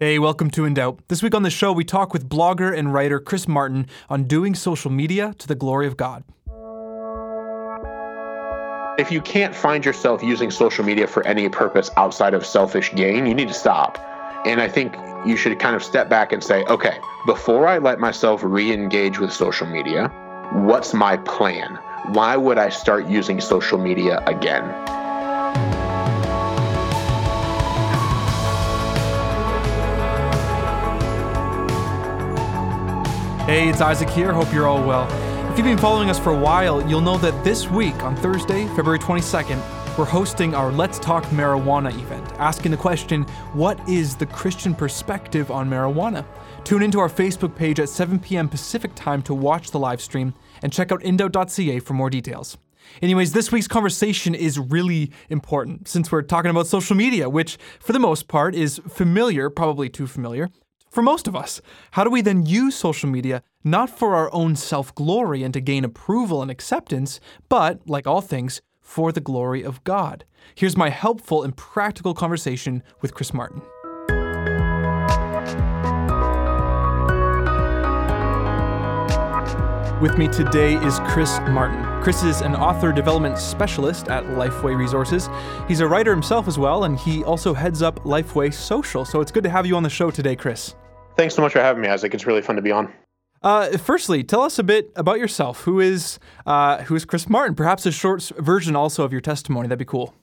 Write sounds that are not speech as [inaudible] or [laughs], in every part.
Hey, welcome to In Doubt. This week on the show, we talk with blogger and writer Chris Martin on doing social media to the glory of God. If you can't find yourself using social media for any purpose outside of selfish gain, you need to stop. And I think you should kind of step back and say, okay, before I let myself re engage with social media, what's my plan? Why would I start using social media again? Hey, it's Isaac here. Hope you're all well. If you've been following us for a while, you'll know that this week, on Thursday, February 22nd, we're hosting our Let's Talk Marijuana event, asking the question what is the Christian perspective on marijuana? Tune into our Facebook page at 7 p.m. Pacific time to watch the live stream and check out indoubt.ca for more details. Anyways, this week's conversation is really important since we're talking about social media, which for the most part is familiar, probably too familiar, for most of us. How do we then use social media not for our own self glory and to gain approval and acceptance, but, like all things, for the glory of God? Here's my helpful and practical conversation with Chris Martin. With me today is Chris Martin. Chris is an author development specialist at Lifeway Resources. He's a writer himself as well, and he also heads up Lifeway Social. So it's good to have you on the show today, Chris. Thanks so much for having me, Isaac. It's really fun to be on. Uh, firstly, tell us a bit about yourself. Who is uh, who is Chris Martin? Perhaps a short version also of your testimony. That'd be cool.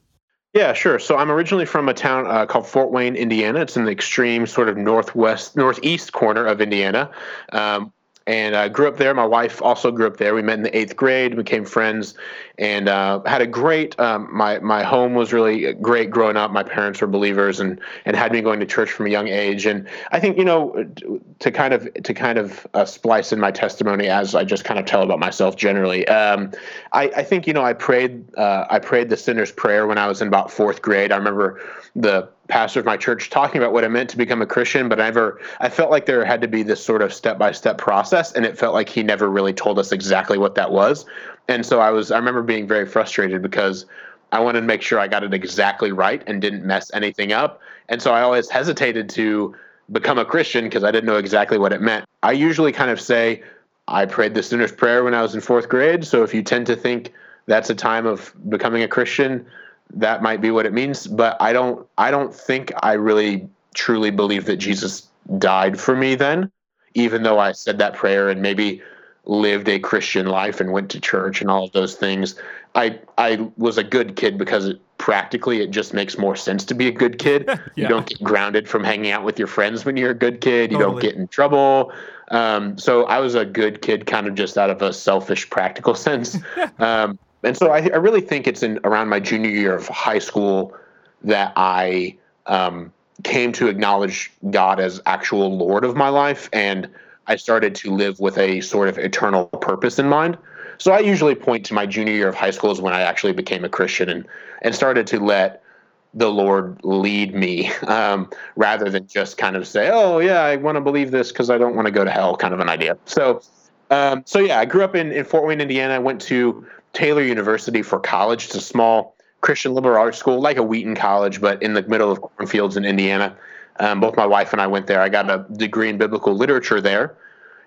Yeah, sure. So I'm originally from a town uh, called Fort Wayne, Indiana. It's in the extreme sort of northwest, northeast corner of Indiana. Um, and I grew up there. My wife also grew up there. We met in the eighth grade, became friends, and uh, had a great. Um, my my home was really great growing up. My parents were believers and and had me going to church from a young age. And I think you know to kind of to kind of uh, splice in my testimony as I just kind of tell about myself generally. Um, I, I think you know I prayed uh, I prayed the sinner's prayer when I was in about fourth grade. I remember the pastor of my church talking about what it meant to become a Christian, but I never I felt like there had to be this sort of step by step process, and it felt like he never really told us exactly what that was. And so I was I remember being very frustrated because I wanted to make sure I got it exactly right and didn't mess anything up. And so I always hesitated to become a Christian because I didn't know exactly what it meant. I usually kind of say, I prayed the sinner's prayer when I was in fourth grade. So if you tend to think that's a time of becoming a Christian, that might be what it means but i don't i don't think i really truly believe that jesus died for me then even though i said that prayer and maybe lived a christian life and went to church and all of those things. I i was a good kid because it, practically it just makes more sense to be a good kid. [laughs] Yeah. you don't get grounded from hanging out with your friends when you're a good kid. You totally. don't get in trouble. Um, so i was a good kid kind of just out of a selfish practical [laughs] sense. [laughs] Um, and so I, I, really think it's in around my junior year of high school that I um, came to acknowledge God as actual Lord of my life, and I started to live with a sort of eternal purpose in mind. So I usually point to my junior year of high school as when I actually became a Christian and and started to let the Lord lead me [laughs] um, rather than just kind of say, "Oh yeah, I want to believe this because I don't want to go to hell," kind of an idea. So. Um, so yeah, I grew up in, in Fort Wayne, Indiana. I went to Taylor University for college. It's a small Christian liberal arts school, like a Wheaton College, but in the middle of cornfields in Indiana. Um, both my wife and I went there. I got a degree in biblical literature there,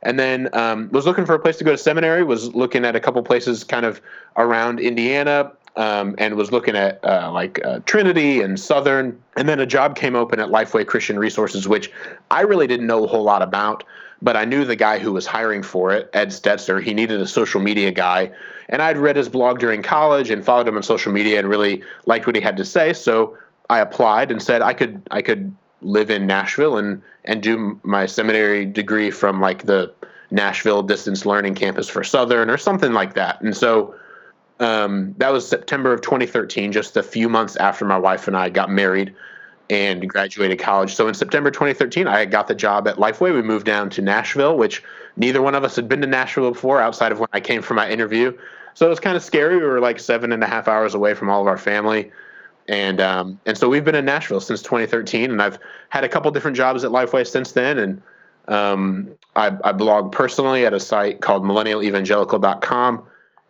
and then um, was looking for a place to go to seminary. Was looking at a couple places kind of around Indiana, um, and was looking at uh, like uh, Trinity and Southern. And then a job came open at Lifeway Christian Resources, which I really didn't know a whole lot about, but I knew the guy who was hiring for it, Ed Stetzer. He needed a social media guy and I'd read his blog during college and followed him on social media and really liked what he had to say. So I applied and said I could I could live in Nashville and and do my seminary degree from like the Nashville distance learning campus for Southern or something like that. And so um, that was September of 2013, just a few months after my wife and I got married and graduated college. So in September 2013, I got the job at Lifeway. We moved down to Nashville, which neither one of us had been to Nashville before outside of when I came for my interview. So it was kind of scary. We were like seven and a half hours away from all of our family. And um, and so we've been in Nashville since 2013, and I've had a couple different jobs at Lifeway since then. And um, I, I blog personally at a site called millennialevangelical.com,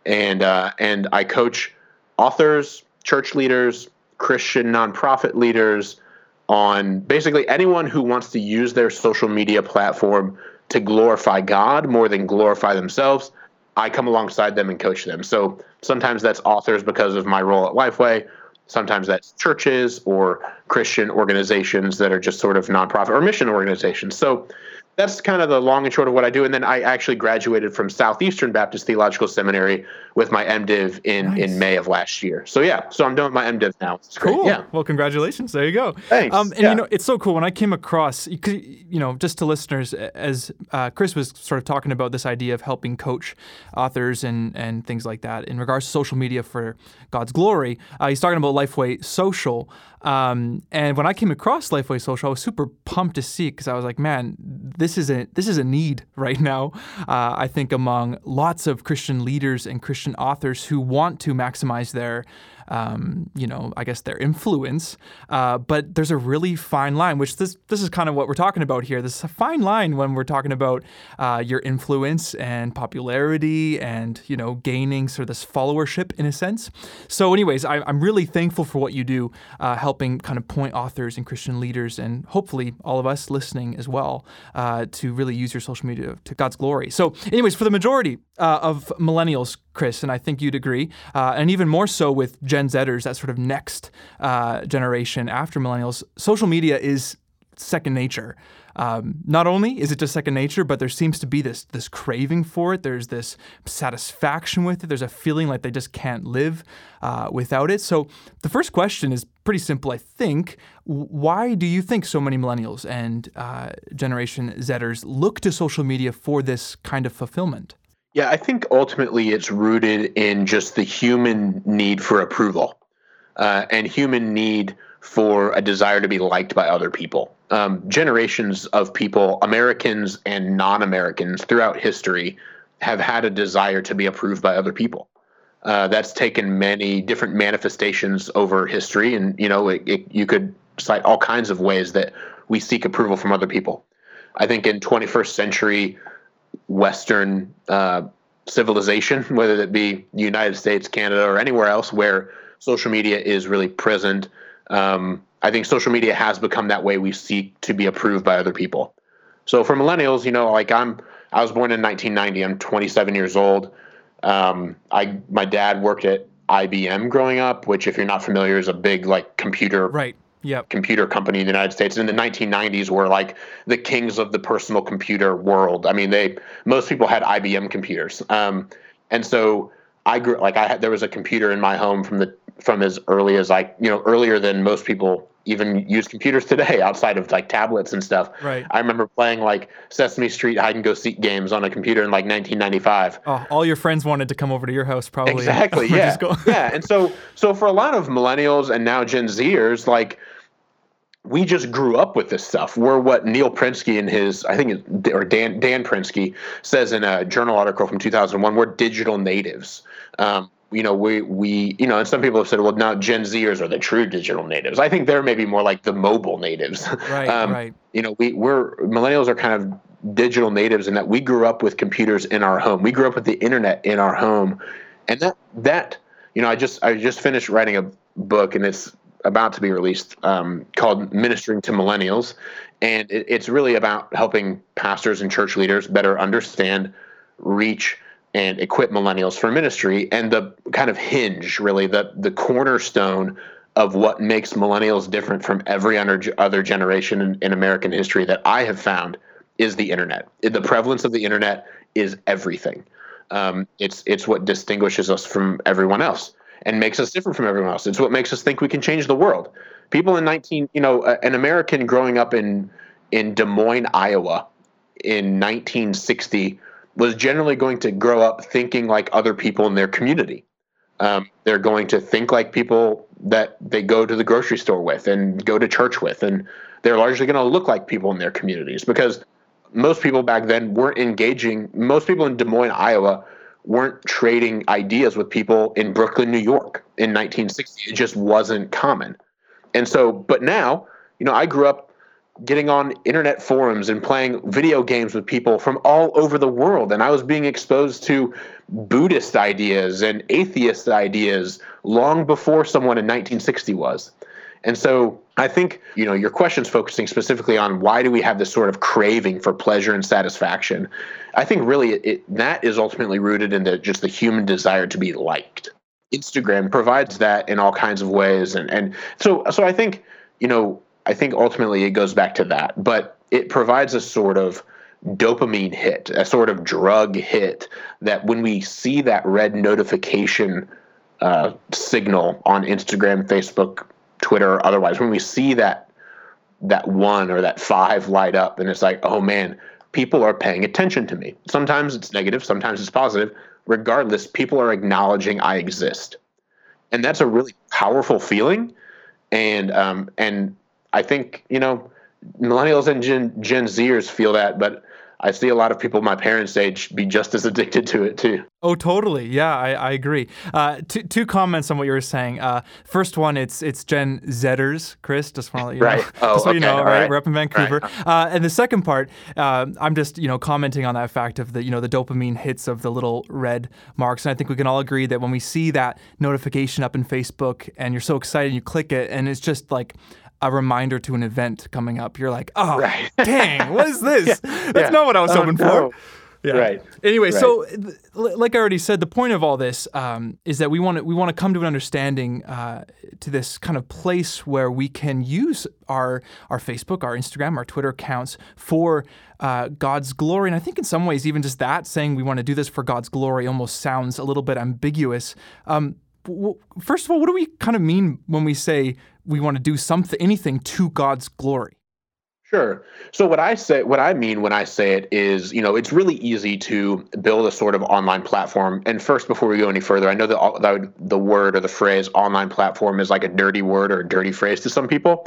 and uh, and I coach authors, church leaders, Christian nonprofit leaders, on basically anyone who wants to use their social media platform to glorify God more than glorify themselves. I come alongside them and coach them. So sometimes that's authors because of my role at Lifeway. Sometimes that's churches or Christian organizations that are just sort of nonprofit or mission organizations. So that's kind of the long and short of what I do. And then I actually graduated from Southeastern Baptist Theological Seminary with my MDiv in, nice. in May of last year. So yeah, so I'm done with my MDiv now. It's cool. Great. Yeah. Well, congratulations. There you go. Thanks. Um, and yeah. you know, it's so cool when I came across, you know, just to listeners, as uh, Chris was sort of talking about this idea of helping coach authors and and things like that in regards to social media for God's glory. Uh, he's talking about Lifeway Social. Um, and when I came across Lifeway Social, I was super pumped to see because I was like, man, this is a this is a need [laughs] right now. Uh, I think among lots of Christian leaders and Christian authors who want to maximize their um, you know, I guess their influence. Uh, but there's a really fine line, which this this is kind of what we're talking about here. This is a fine line when we're talking about uh, your influence and popularity, and you know, gaining sort of this followership in a sense. So, anyways, I, am really thankful for what you do, uh, helping kind of point authors and Christian leaders, and hopefully all of us listening as well, uh, to really use your social media to God's glory. So, anyways, for the majority uh, of millennials, Chris, and I think you'd agree, uh, and even more so with Gen Zers, that sort of next uh, generation after millennials, social media is second nature. Um, not only is it just second nature, but there seems to be this this craving for it. There's this satisfaction with it. There's a feeling like they just can't live uh, without it. So the first question is pretty simple, I think. Why do you think so many millennials and uh, Generation Zers look to social media for this kind of fulfillment? Yeah, I think ultimately it's rooted in just the human need for approval uh, and human need for a desire to be liked by other people. Um, generations of people, Americans and non Americans throughout history, have had a desire to be approved by other people. Uh, that's taken many different manifestations over history, and you know, it, it, you could cite all kinds of ways that we seek approval from other people. I think in 21st century Western uh, civilization, [laughs] whether it be United States, Canada, or anywhere else where social media is really present. Um, I think social media has become that way we seek to be approved by other people. So for millennials, you know, like I'm, I was born in 1990. I'm 27 years old. Um, I my dad worked at IBM growing up, which, if you're not familiar, is a big like computer right yep. computer company in the United States. And in the 1990s, were like the kings of the personal computer world. I mean, they most people had IBM computers, um, and so I grew like I had there was a computer in my home from the from as early as like you know earlier than most people even use computers today [laughs] outside of like tablets and stuff. Right. I remember playing like Sesame Street hide and go seek games on a computer in like 1995. Oh, all your friends wanted to come over to your house probably. Exactly. [laughs] yeah. yeah. And so so for a lot of millennials and now Gen Zers like we just grew up with this stuff. We're what Neil Prensky and his, I think, or Dan Dan Prensky says in a journal article from 2001. We're digital natives. Um, you know, we we you know, and some people have said, well, now Gen Zers are the true digital natives. I think they're maybe more like the mobile natives. [laughs] Right. um, right. You know, we we're millennials are kind of digital natives in that we grew up with computers in our home. We grew up with the internet in our home, and that that you know, I just I just finished writing a book, and it's about to be released um, called Ministering to Millennials. And it, it's really about helping pastors and church leaders better understand, reach, and equip millennials for ministry. And the kind of hinge, really, the, the cornerstone of what makes millennials different from every other generation in, in American history that I have found is the internet. The prevalence of the internet is everything. Um, it's it's what distinguishes us from everyone else and makes us different from everyone else. It's what makes us think we can change the world. People in 19, you know, an American growing up in in Des Moines, Iowa in 1960 was generally going to grow up thinking like other people in their community. Um, they're going to think like people that they go to the grocery store with and go to church with, and they're largely going to look like people in their communities because most people back then weren't engaging. Most people in Des Moines, Iowa, weren't trading ideas with people in Brooklyn, New York in 1960. It just wasn't common. And so, but now, you know, I grew up getting on internet forums and playing video games with people from all over the world. And I was being exposed to Buddhist ideas and atheist ideas long before someone in 1960 was. And so I think, you know, your question's focusing specifically on why do we have this sort of craving for pleasure and satisfaction. I think really it, that is ultimately rooted in just the human desire to be liked. Instagram provides that in all kinds of ways. And, and so, so I think, you know, I think ultimately it goes back to that, but it provides a sort of dopamine hit, a sort of drug hit that when we see that red notification uh, signal on Instagram, Facebook, Twitter, or otherwise, when we see that that one or that five light up, and it's like, oh man, people are paying attention to me. Sometimes it's negative, sometimes it's positive. Regardless, people are acknowledging I exist, and that's a really powerful feeling. And um, and I think you know millennials and Gen, Gen Zers feel that, but I see a lot of people my parents' age be just as addicted to it too. Oh, totally. Yeah, I, I agree. Uh, two, two comments on what you were saying. Uh, first one, it's it's Gen Zers, Chris. Just want to let you right. know. [laughs] Oh, just so okay. you know, right? right? We're up in Vancouver. Right. Uh, and the second part, uh, I'm just you know commenting on that fact of the you know the dopamine hits of the little red marks, and I think we can all agree that when we see that notification up in Facebook and you're so excited, and you click it, and it's just like a reminder to an event coming up, you're like, oh, right. [laughs] dang, what is this? yeah. That's yeah. not what I was oh, hoping no. for. Yeah. Right. Anyway, right. so like I already said, the point of all this um, is that we want to we want to come to an understanding uh, to this kind of place where we can use our our Facebook, our Instagram, our Twitter accounts for uh, God's glory. And I think in some ways, even just that saying we want to do this for God's glory almost sounds a little bit ambiguous. Um, first of all, what do we kind of mean when we say we want to do something, anything to God's glory? Sure. So what I say, what I mean when I say it is, you know, it's really easy to build a sort of online platform. And first, before we go any further, I know that the, the word or the phrase "online platform" is like a dirty word or a dirty phrase to some people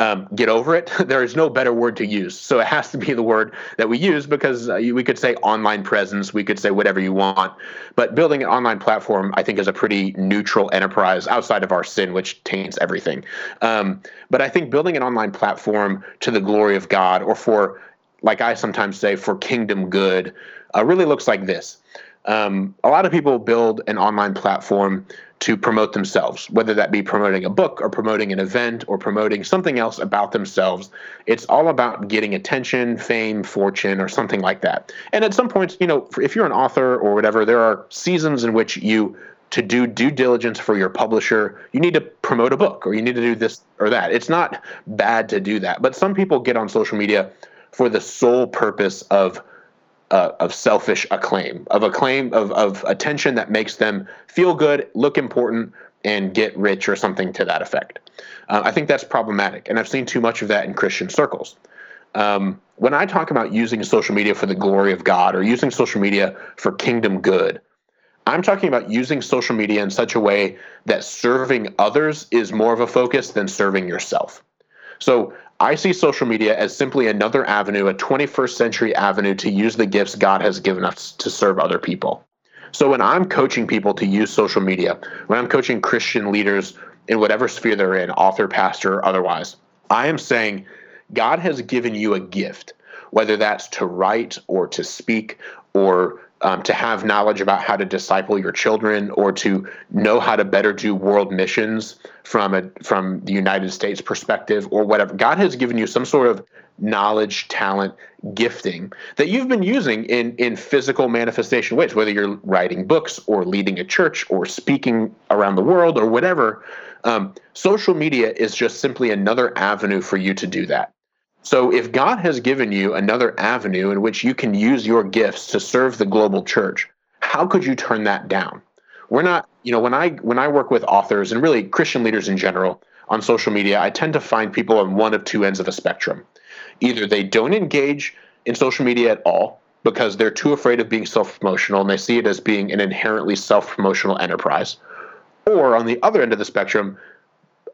um, get over it. [laughs] There is no better word to use. So it has to be the word that we use because uh, we could say online presence, we could say whatever you want. But building an online platform, I think, is a pretty neutral enterprise outside of our sin, which taints everything. Um, but I think building an online platform to the glory of God or for, like I sometimes say, for kingdom good, uh, really looks like this. Um, a lot of people build an online platform to promote themselves, whether that be promoting a book or promoting an event or promoting something else about themselves. It's all about getting attention, fame, fortune, or something like that. And at some points, you know, if you're an author or whatever, there are seasons in which you to do due diligence for your publisher, you need to promote a book or you need to do this or that. It's not bad to do that, but some people get on social media for the sole purpose of uh, of selfish acclaim, of acclaim, of, of attention that makes them feel good, look important, and get rich or something to that effect. Uh, I think that's problematic, and I've seen too much of that in Christian circles. Um, when I talk about using social media for the glory of God or using social media for kingdom good, I'm talking about using social media in such a way that serving others is more of a focus than serving yourself. So I see social media as simply another avenue, a 21st century avenue to use the gifts God has given us to serve other people. So when I'm coaching people to use social media, when I'm coaching Christian leaders in whatever sphere they're in, author, pastor, otherwise, I am saying God has given you a gift, whether that's to write or to speak or um, to have knowledge about how to disciple your children or to know how to better do world missions from a from the United States perspective or whatever. God has given you some sort of knowledge, talent, gifting that you've been using in in physical manifestation ways, whether you're writing books or leading a church or speaking around the world or whatever. Um, social media is just simply another avenue for you to do that. So, if God has given you another avenue in which you can use your gifts to serve the global church, how could you turn that down? We're not, you know, when I when I work with authors and really Christian leaders in general on social media, I tend to find people on one of two ends of a spectrum. Either they don't engage in social media at all because they're too afraid of being self-promotional and they see it as being an inherently self-promotional enterprise. Or on the other end of the spectrum,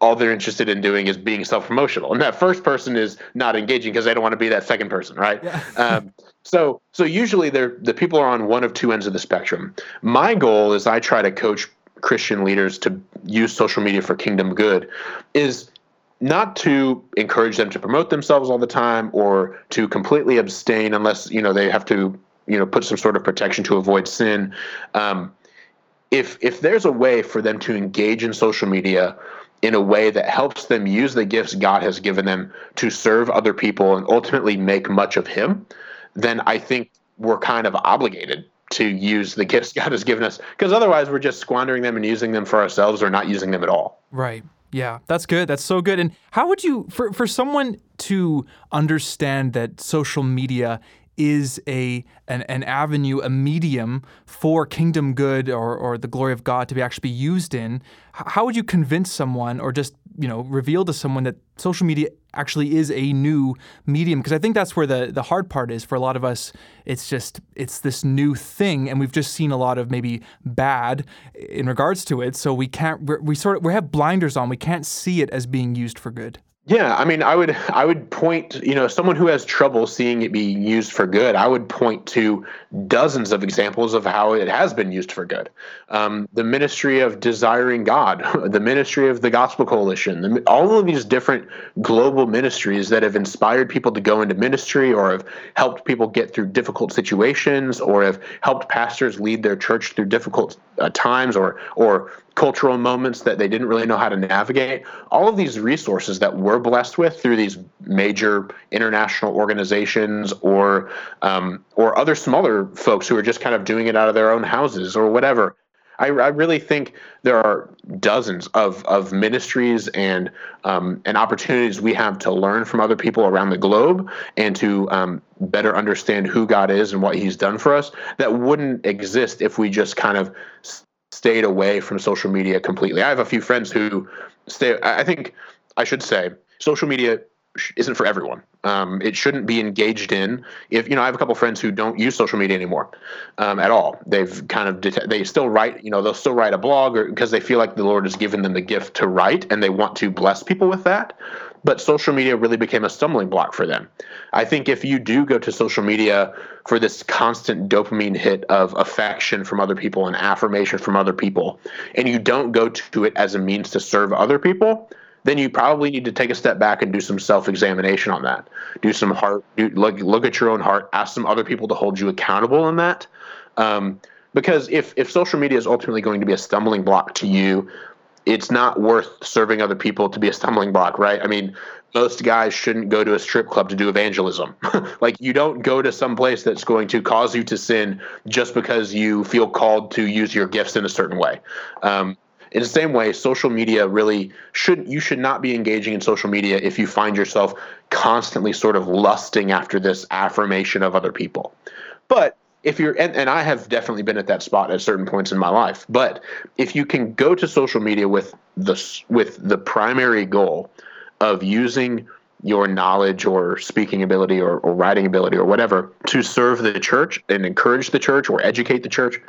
all they're interested in doing is being self-promotional. And that first person is not engaging because they don't want to be that second person right? Yeah. [laughs] um, so so usually they're the people are on one of two ends of the spectrum. My goal is i try to coach christian leaders to use social media for kingdom good is not to encourage them to promote themselves all the time or to completely abstain unless you know they have to you know put some sort of protection to avoid sin. Um, if if there's a way for them to engage in social media in a way that helps them use the gifts God has given them to serve other people and ultimately make much of Him, then I think we're kind of obligated to use the gifts [laughs] God has given us because otherwise we're just squandering them and using them for ourselves or not using them at all. Right. Yeah, that's good. That's so good. And how would you for for someone to understand that social media is a an, an avenue, a medium for kingdom good or, or the glory of God to be actually used in, how would you convince someone or just you know reveal to someone that social media actually is a new medium? Because i think that's where the the hard part is. For a lot of us it's just it's this new thing and we've just seen a lot of maybe bad in regards to it. So we can't we sort of we have blinders on. We can't see it as being used for good yeah, I mean, I would I would point, you know, someone who has trouble seeing it being used for good. I would point to dozens of examples of how it has been used for good. Um, the ministry of desiring God, [laughs] the ministry of the Gospel Coalition, the, all of these different global ministries that have inspired people to go into ministry, or have helped people get through difficult situations, or have helped pastors lead their church through difficult uh, times, or or cultural moments that they didn't really know how to navigate. All of these resources that we're blessed with through these major international organizations or um, or other smaller folks who are just kind of doing it out of their own houses or whatever. I, I really think there are dozens of, of ministries and um, and opportunities we have to learn from other people around the globe and to um, better understand who God is and what He's done for us that wouldn't exist if we just kind of stayed away from social media completely. I have a few friends who stay. I think I should say social media isn't for everyone. Um, it shouldn't be engaged in. If you know, I have a couple friends who don't use social media anymore um, at all. They've kind of det- they still write. You know, they'll still write a blog because they feel like the Lord has given them the gift to write, and they want to bless people with that but social media really became a stumbling block for them. I think if you do go to social media for this constant dopamine hit of affection from other people and affirmation from other people, and you don't go to it as a means to serve other people, then you probably need to take a step back and do some self-examination on that. Do some heart, do, look look at your own heart. Ask some other people to hold you accountable in that. Um, because if if social media is ultimately going to be a stumbling block to you it's not worth serving other people to be a stumbling block, right? I mean, most guys shouldn't go to a strip club to do evangelism. [laughs] like you don't go to some place that's going to cause you to sin just because you feel called to use your gifts in a certain way. Um, in the same way, social media really shouldn't—you should not be engaging in social media if you find yourself constantly sort of lusting after this affirmation of other people. But if you're and, and i have definitely been at that spot at certain points in my life but if you can go to social media with the with the primary goal of using your knowledge or speaking ability or, or writing ability or whatever to serve the church and encourage the church or educate the church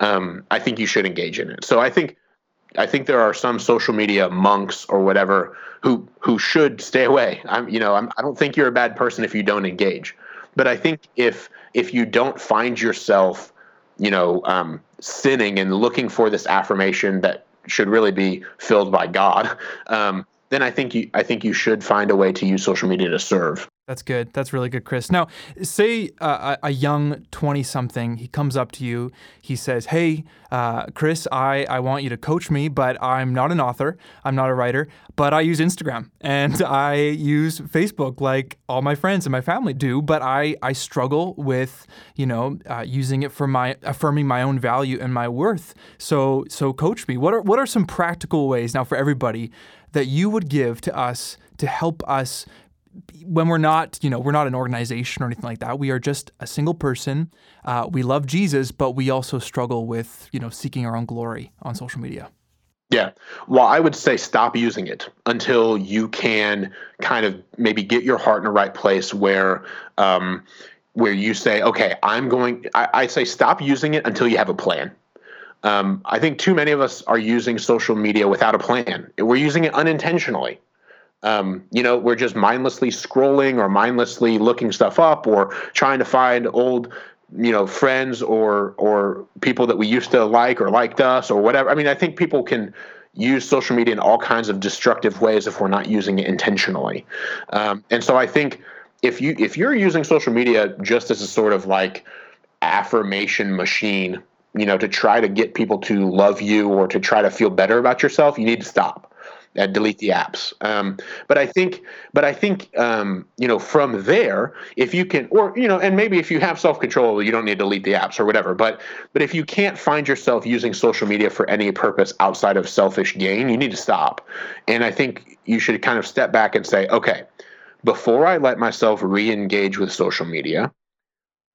um, i think you should engage in it so i think I think there are some social media monks or whatever who who should stay away. I'm you know I'm, I don't think you're a bad person if you don't engage, but I think if if you don't find yourself, you know, um, sinning and looking for this affirmation that should really be filled by God, [laughs] um, then I think you I think you should find a way to use social media to serve. That's good. That's really good, Chris. Now, say uh, a young 20 something, he comes up to you. He says, Hey, uh, Chris, I, I want you to coach me, but I'm not an author. I'm not a writer, but I use Instagram and I use Facebook like all my friends and my family do. But I, I struggle with, you know, uh, using it for my affirming my own value and my worth. So, so coach me. What are, what are some practical ways now for everybody that you would give to us to help us when we're not, you know, we're not an organization or anything like that. We are just a single person. Uh, we love Jesus, but we also struggle with, you know, seeking our own glory on social media. Yeah. Well, I would say stop using it until you can kind of maybe get your heart in the right place where, um, where you say, okay, I'm going, I, I say stop using it until you have a plan. Um, I think too many of us are using social media without a plan. We're using it unintentionally um, you know, we're just mindlessly scrolling or mindlessly looking stuff up or trying to find old, you know, friends or or people that we used to like or liked us or whatever. I mean, I think people can use social media in all kinds of destructive ways if we're not using it intentionally. Um, and so I think if you if you're using social media just as a sort of like affirmation machine, you know, to try to get people to love you or to try to feel better about yourself, you need to stop uh, delete the apps. Um, but I think, but I think, um, you know, from there, if you can, or you know, and maybe if you have self control, you don't need to delete the apps or whatever. But but if you can't find yourself using social media for any purpose outside of selfish gain, you need to stop. And I think you should kind of step back and say, okay, before I let myself re-engage with social media,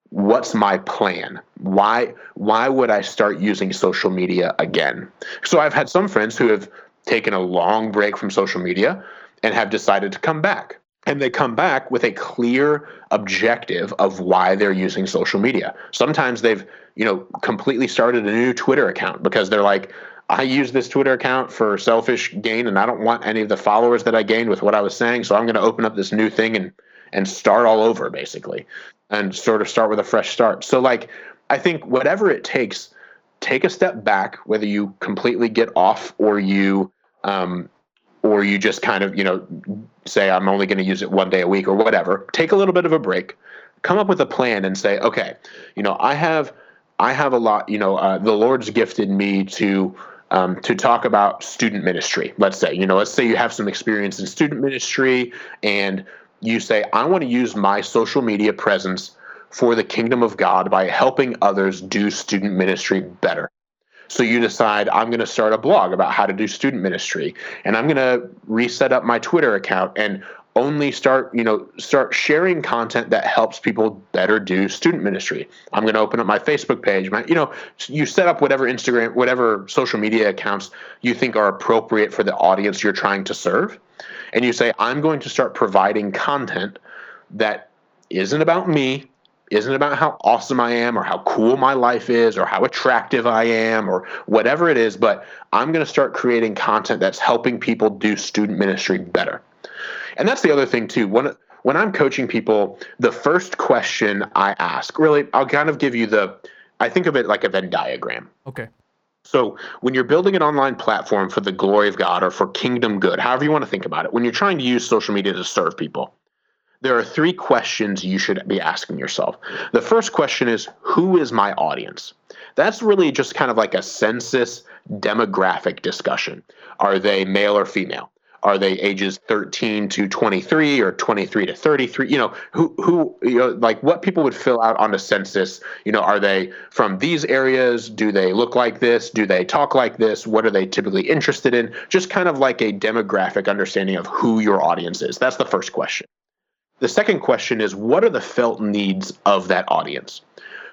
what's my plan why why would i start using social media again so i've had some friends who have taken a long break from social media and have decided to come back. And they come back with a clear objective of why they're using social media. Sometimes they've, you know, completely started a new Twitter account because they're like, I use this Twitter account for selfish gain and I don't want any of the followers that I gained with what I was saying. So I'm going to open up this new thing and and start all over basically and sort of start with a fresh start. So like I think whatever it takes, take a step back, whether you completely get off or you um, or you just kind of you know say i'm only going to use it one day a week or whatever. Take a little bit of a break. Come up with a plan and say okay you know i have i have a lot you know uh, the lord's gifted me to um, to talk about student ministry. Let's say you know let's say you have some experience in student ministry and you say i want to use my social media presence for the kingdom of god by helping others do student ministry better so you decide I'm going to start a blog about how to do student ministry, and I'm going to reset up my Twitter account and only start you know start sharing content that helps people better do student ministry. I'm going to open up my facebook page my you know you set up whatever instagram whatever social media accounts you think are appropriate for the audience you're trying to serve and you say i'm going to start providing content that isn't about me isn't about how awesome I am or how cool my life is or how attractive I am or whatever it is, but I'm going to start creating content that's helping people do student ministry better. And that's the other thing too. When when I'm coaching people, the first question I ask, really, I'll kind of give you the I think of it like a Venn diagram. Okay. So, when you're building an online platform for the glory of God or for kingdom good, however you want to think about it, when you're trying to use social media to serve people, there are three questions you should be asking yourself. The first question is Who is my audience? That's really just kind of like a census demographic discussion. Are they male or female? Are they ages 13 to 23 or 23 to 33? You know, who who you know like what people would fill out on a census, you know, are they from these areas? Do they look like this? Do they talk like this? What are they typically interested in? Just kind of like a demographic understanding of who your audience is. That's the first question. The second question is what are the felt needs of that audience?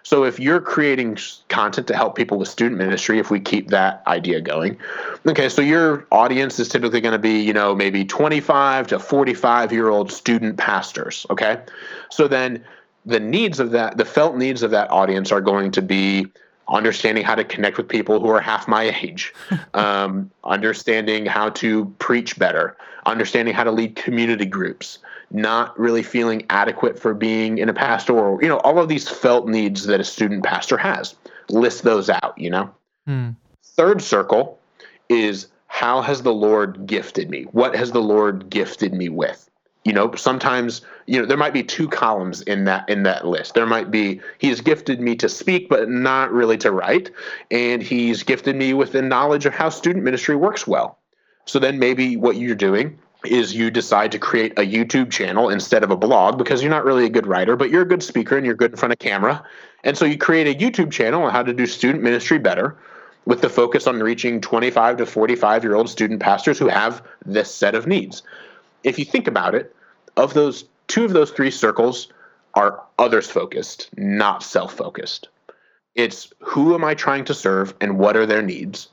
So if you're creating content to help people with student ministry, if we keep that idea going, okay, so your audience is typically going to be, you know, maybe 25 to 45 year old student pastors, okay? So then the needs of that, the felt needs of that audience are going to be understanding how to connect with people who are half my age, [laughs] um, understanding how to preach better, understanding how to lead community groups, not really feeling adequate for being in a pastoral, you know, all of these felt needs that a student pastor has. List those out, you know. Hmm. Third circle is how has the Lord gifted me? What has the Lord gifted me with? You know, sometimes, you know, there might be two columns in that in that list. There might be he's gifted me to speak but not really to write, and he's gifted me with the knowledge of how student ministry works well. So then maybe what you're doing is you decide to create a YouTube channel instead of a blog because you're not really a good writer, but you're a good speaker and you're good in front of camera. And so you create a YouTube channel on how to do student ministry better with the focus on reaching 25 to 45 year old student pastors who have this set of needs. If you think about it, of those two of those three circles are others focused, not self focused. It's who am I trying to serve and what are their needs?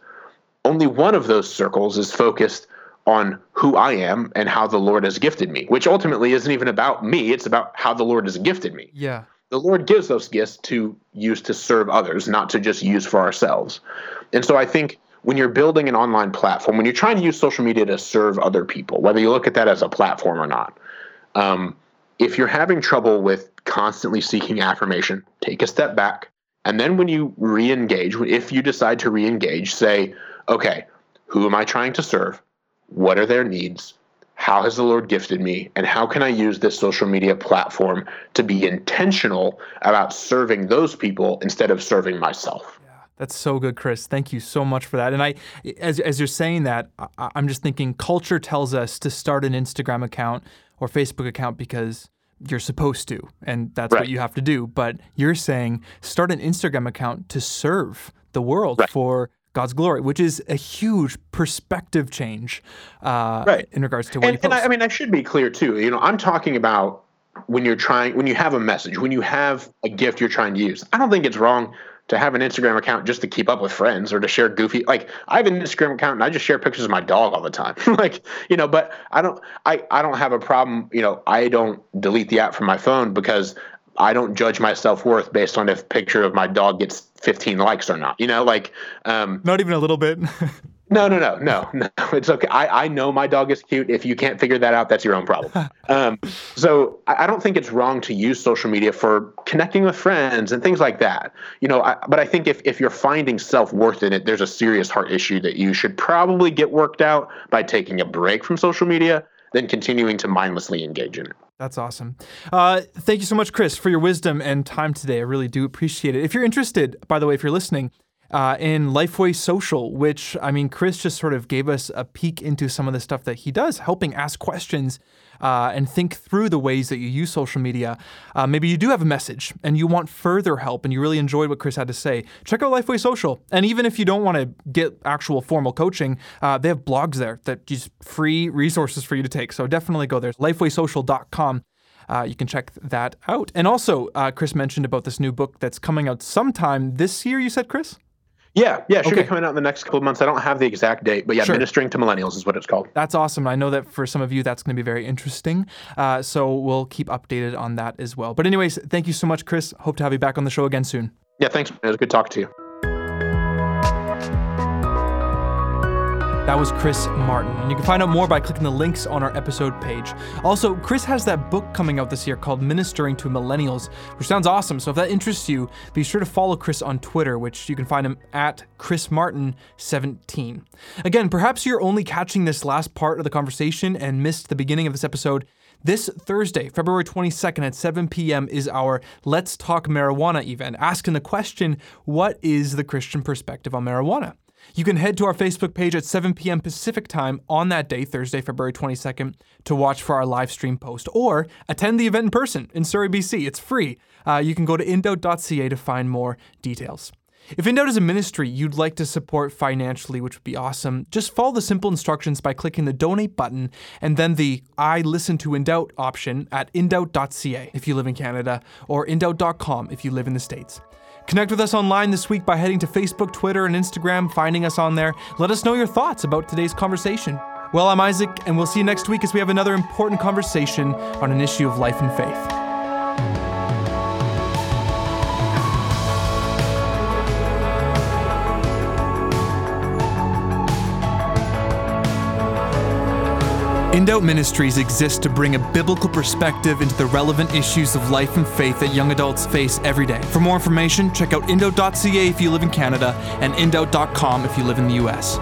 Only one of those circles is focused on who I am and how the Lord has gifted me, which ultimately isn't even about me. It's about how the Lord has gifted me. Yeah. The Lord gives those gifts to use to serve others, not to just use for ourselves. And so I think when you're building an online platform, when you're trying to use social media to serve other people, whether you look at that as a platform or not, um, if you're having trouble with constantly seeking affirmation, take a step back. And then when you re engage, if you decide to re engage, say, okay, who am I trying to serve? what are their needs how has the lord gifted me and how can i use this social media platform to be intentional about serving those people instead of serving myself That's so good, Chris. Thank you so much for that. And I, as, as you're saying that, I, I'm just thinking culture tells us to start an Instagram account or Facebook account because you're supposed to, and that's right. what you have to do. But you're saying start an Instagram account to serve the world right. for God's glory, which is a huge perspective change uh, right. in regards to what and. And I, I mean, I should be clear too. You know, I'm talking about when you're trying, when you have a message, when you have a gift you're trying to use. I don't think it's wrong to have an Instagram account just to keep up with friends or to share goofy like I have an Instagram account and I just share pictures of my dog all the time. [laughs] like, you know, but I don't I I don't have a problem, you know, I don't delete the app from my phone because I don't judge my self-worth based on if picture of my dog gets 15 likes or not. You know, like um Not even a little bit. [laughs] No, no, no, no, no. [laughs] It's okay. I, I know my dog is cute. If you can't figure that out, that's your own problem. [laughs] um, so I, I, don't think it's wrong to use social media for connecting with friends and things like that. You know, I, but I think if, if you're finding self worth in it, there's a serious heart issue that you should probably get worked out by taking a break from social media, then continuing to mindlessly engage in it. That's awesome. Uh, thank you so much, Chris, for your wisdom and time today. I really do appreciate it. If you're interested, by the way, if you're listening, uh, in Lifeway Social, which I mean, Chris just sort of gave us a peek into some of the stuff that he does, helping ask questions uh, and think through the ways that you use social media. Uh, maybe you do have a message and you want further help and you really enjoyed what Chris had to say. Check out Lifeway Social. And even if you don't want to get actual formal coaching, uh, they have blogs there that use free resources for you to take. So definitely go there. LifewaySocial.com. Uh, you can check that out. And also, uh, Chris mentioned about this new book that's coming out sometime this year, you said, Chris? Yeah, yeah, should okay. be coming out in the next couple of months. I don't have the exact date, but yeah, sure. ministering to millennials is what it's called. That's awesome. I know that for some of you, that's going to be very interesting. Uh, so we'll keep updated on that as well. But anyways, thank you so much, Chris. Hope to have you back on the show again soon. Yeah, thanks. It was good talking to you. That was Chris Martin. And you can find out more by clicking the links on our episode page. Also, Chris has that book coming out this year called Ministering to Millennials, which sounds awesome. So if that interests you, be sure to follow Chris on Twitter, which you can find him at Chris Martin17. Again, perhaps you're only catching this last part of the conversation and missed the beginning of this episode. This Thursday, February 22nd at 7 p.m., is our Let's Talk Marijuana event, asking the question what is the Christian perspective on marijuana? You can head to our Facebook page at 7 p.m. Pacific time on that day, Thursday, February 22nd, to watch for our live stream post or attend the event in person in Surrey, BC. It's free. Uh, you can go to indoubt.ca to find more details. If InDoubt is a ministry you'd like to support financially, which would be awesome, just follow the simple instructions by clicking the donate button and then the I listen to InDoubt option at indoubt.ca if you live in Canada or indoubt.com if you live in the States. Connect with us online this week by heading to Facebook, Twitter, and Instagram, finding us on there. Let us know your thoughts about today's conversation. Well, I'm Isaac, and we'll see you next week as we have another important conversation on an issue of life and faith. InDoubt Ministries exists to bring a biblical perspective into the relevant issues of life and faith that young adults face every day. For more information, check out indoubt.ca if you live in Canada and indoubt.com if you live in the US.